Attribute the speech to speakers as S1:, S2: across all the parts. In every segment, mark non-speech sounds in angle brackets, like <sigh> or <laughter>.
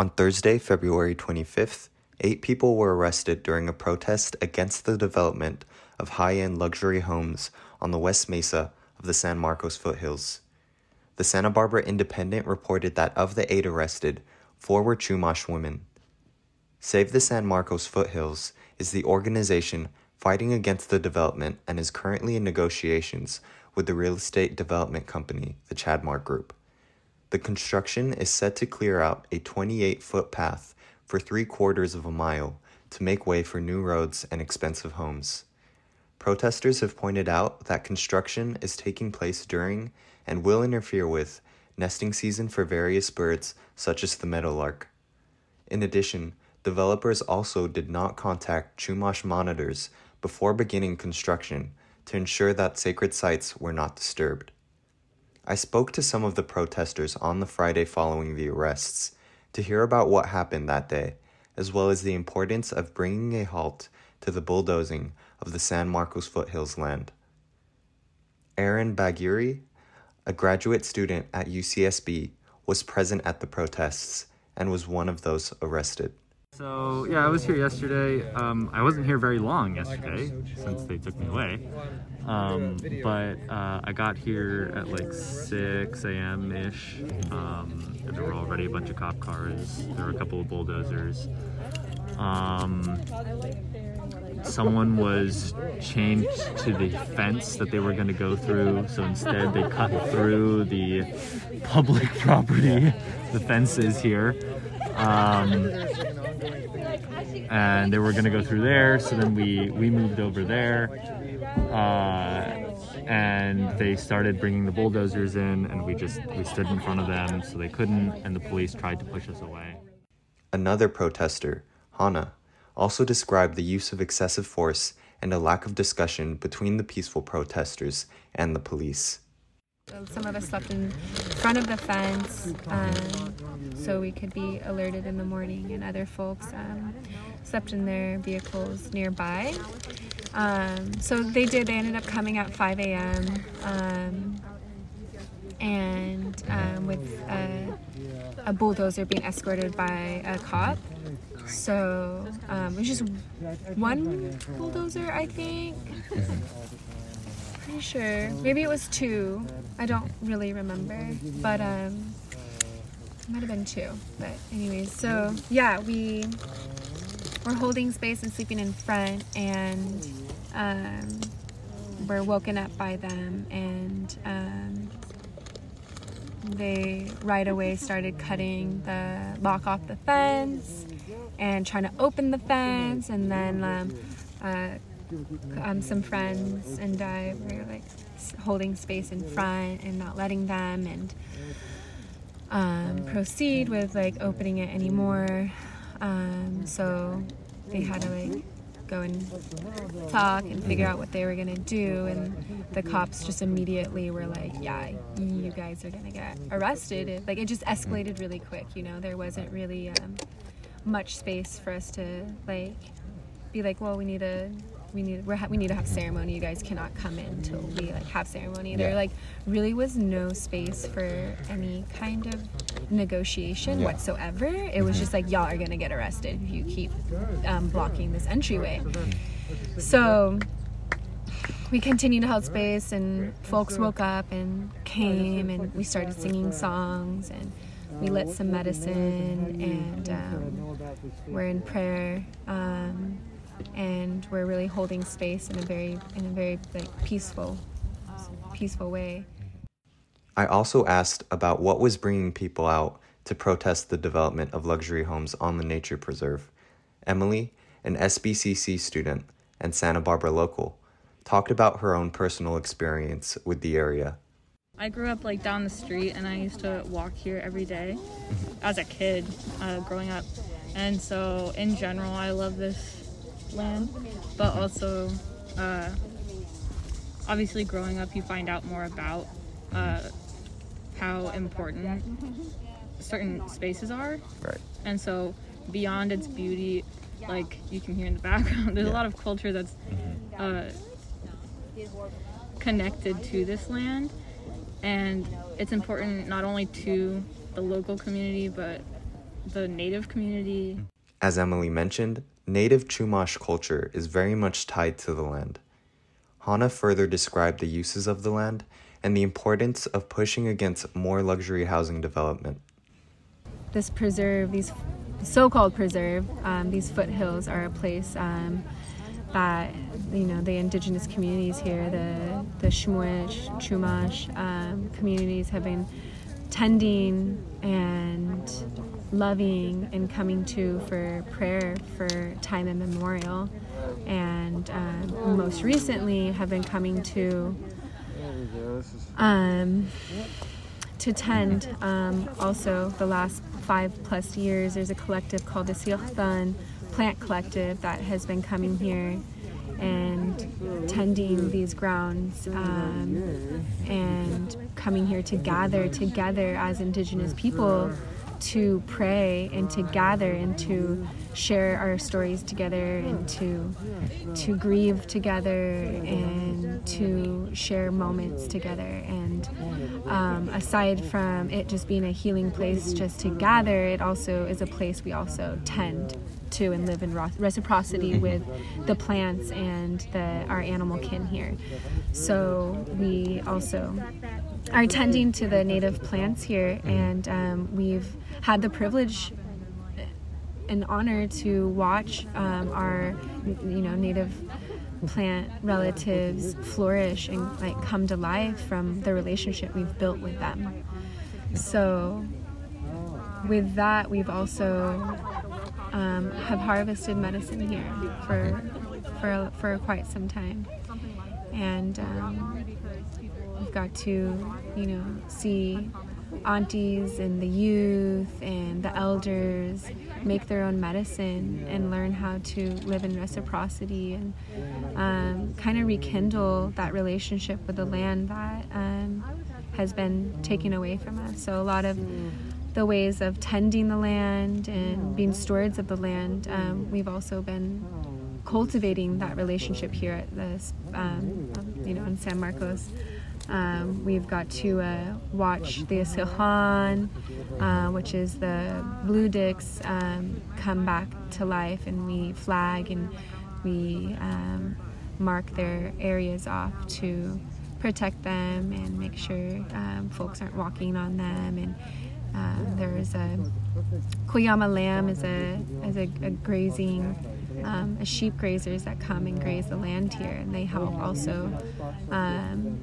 S1: On Thursday, February 25th, eight people were arrested during a protest against the development of high end luxury homes on the West Mesa of the San Marcos foothills. The Santa Barbara Independent reported that of the eight arrested, four were Chumash women. Save the San Marcos Foothills is the organization fighting against the development and is currently in negotiations with the real estate development company, the Chadmar Group. The construction is set to clear out a 28 foot path for three quarters of a mile to make way for new roads and expensive homes. Protesters have pointed out that construction is taking place during and will interfere with nesting season for various birds such as the meadowlark. In addition, developers also did not contact Chumash monitors before beginning construction to ensure that sacred sites were not disturbed. I spoke to some of the protesters on the Friday following the arrests to hear about what happened that day, as well as the importance of bringing a halt to the bulldozing of the San Marcos foothills land. Aaron Bagheri, a graduate student at UCSB, was present at the protests and was one of those arrested.
S2: So yeah, I was here yesterday. Um, I wasn't here very long yesterday since they took me away. Um, but uh, I got here at like 6 a.m. ish. Um, and there were already a bunch of cop cars. There were a couple of bulldozers. Um, someone was chained to the fence that they were going to go through. So instead, they cut through the public <laughs> property, the fences here. Um, and they were going to go through there. So then we we moved over there, uh, and they started bringing the bulldozers in, and we just we stood in front of them, so they couldn't, and the police tried to push us away.
S1: Another protester, Hana, also described the use of excessive force and a lack of discussion between the peaceful protesters and the police.
S3: Some of us slept in front of the fence um, so we could be alerted in the morning, and other folks um, slept in their vehicles nearby. Um, so they did, they ended up coming at 5 a.m. Um, and um, with a, a, bulldozer being escorted by a cop. So um, it was just one bulldozer, I think pretty sure. Maybe it was two. I don't really remember, but um, it might have been two. But anyways, so yeah, we were holding space and sleeping in front, and um, we're woken up by them, and um, they right away started cutting the lock off the fence and trying to open the fence, and then. Um, uh, um, some friends and I were like holding space in front and not letting them and um, proceed with like opening it anymore. Um, so they had to like go and talk and figure out what they were gonna do and the cops just immediately were like yeah you guys are gonna get arrested like it just escalated really quick you know there wasn't really um, much space for us to like be like well we need to we need we we need to have ceremony. You guys cannot come in until we like have ceremony. There like really was no space for any kind of negotiation yeah. whatsoever. It mm-hmm. was just like y'all are gonna get arrested if you keep um, blocking this entryway. So we continued to hold space, and folks woke up and came, and we started singing songs and we lit some medicine and um, we're in prayer um, and we're really holding space in a very in a very like peaceful peaceful way.
S1: I also asked about what was bringing people out to protest the development of luxury homes on the nature preserve. Emily, an SBCC student and Santa Barbara local, talked about her own personal experience with the area.
S4: I grew up like down the street and I used to walk here every day mm-hmm. as a kid uh, growing up. And so, in general, I love this land, but also uh, obviously growing up, you find out more about uh, how important certain spaces are.
S1: Right.
S4: And so beyond its beauty, like you can hear in the background, <laughs> there's yeah. a lot of culture that's uh, connected to this land, and it's important not only to the local community but the native community.
S1: As Emily mentioned, native Chumash culture is very much tied to the land. Hana further described the uses of the land and the importance of pushing against more luxury housing development.
S3: This preserve, these so-called preserve, um, these foothills are a place um, that you know the indigenous communities here, the the Shmuish, Chumash um, communities have been tending and loving and coming to for prayer for time immemorial, and um, most recently have been coming to um, to tend. Um, also, the last five plus years, there's a collective called the Siachtan Plant Collective that has been coming here and tending these grounds um, and coming here to gather together as Indigenous people to pray and to gather and to share our stories together and to to grieve together and to share moments together. And um, aside from it just being a healing place just to gather it also is a place we also tend and live in reciprocity with the plants and the our animal kin here. So we also are tending to the native plants here and um, we've had the privilege and honor to watch um, our you know native plant relatives flourish and like come to life from the relationship we've built with them. So with that we've also um, have harvested medicine here for for for quite some time and um, we've got to you know see aunties and the youth and the elders make their own medicine and learn how to live in reciprocity and um, kind of rekindle that relationship with the land that um, has been taken away from us. So, a lot of the ways of tending the land and being stewards of the land, um, we've also been cultivating that relationship here at this, um, you know, in San Marcos. Um, we've got to uh, watch the Asilhan, uh, which is the blue dicks, um, come back to life, and we flag and we um, mark their areas off to protect them and make sure um, folks aren't walking on them. And uh, there's a Cuyama Lamb is a is a, a grazing. Um, a sheep grazers that come and graze the land here, and they help also um,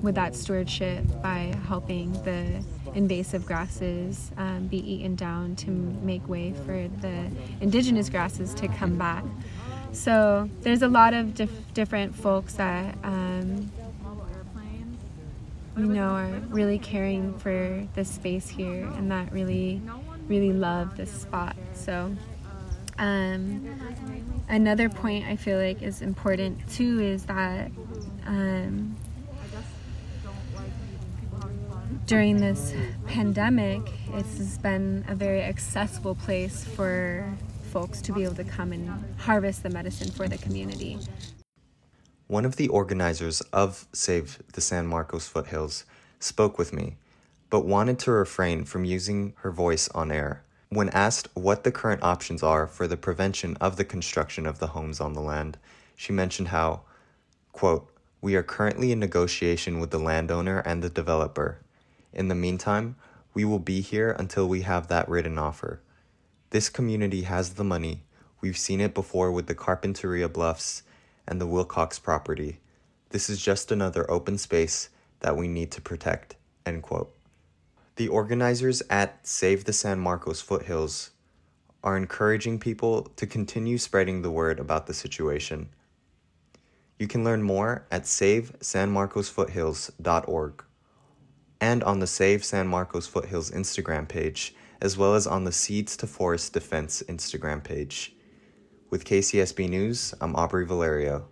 S3: with that stewardship by helping the invasive grasses um, be eaten down to make way for the indigenous grasses to come back. So there's a lot of dif- different folks that um, you know are really caring for this space here and that really really love this spot. So um, another point I feel like is important too is that um, during this pandemic, it's been a very accessible place for folks to be able to come and harvest the medicine for the community.
S1: One of the organizers of Save the San Marcos Foothills spoke with me, but wanted to refrain from using her voice on air. When asked what the current options are for the prevention of the construction of the homes on the land, she mentioned how, quote, we are currently in negotiation with the landowner and the developer in the meantime, we will be here until we have that written offer. This community has the money. We've seen it before with the Carpinteria Bluffs and the Wilcox property. This is just another open space that we need to protect. End quote. The organizers at Save the San Marcos Foothills are encouraging people to continue spreading the word about the situation. You can learn more at savesanmarcosfoothills.org and on the Save San Marcos Foothills Instagram page, as well as on the Seeds to Forest Defense Instagram page. With KCSB News, I'm Aubrey Valerio.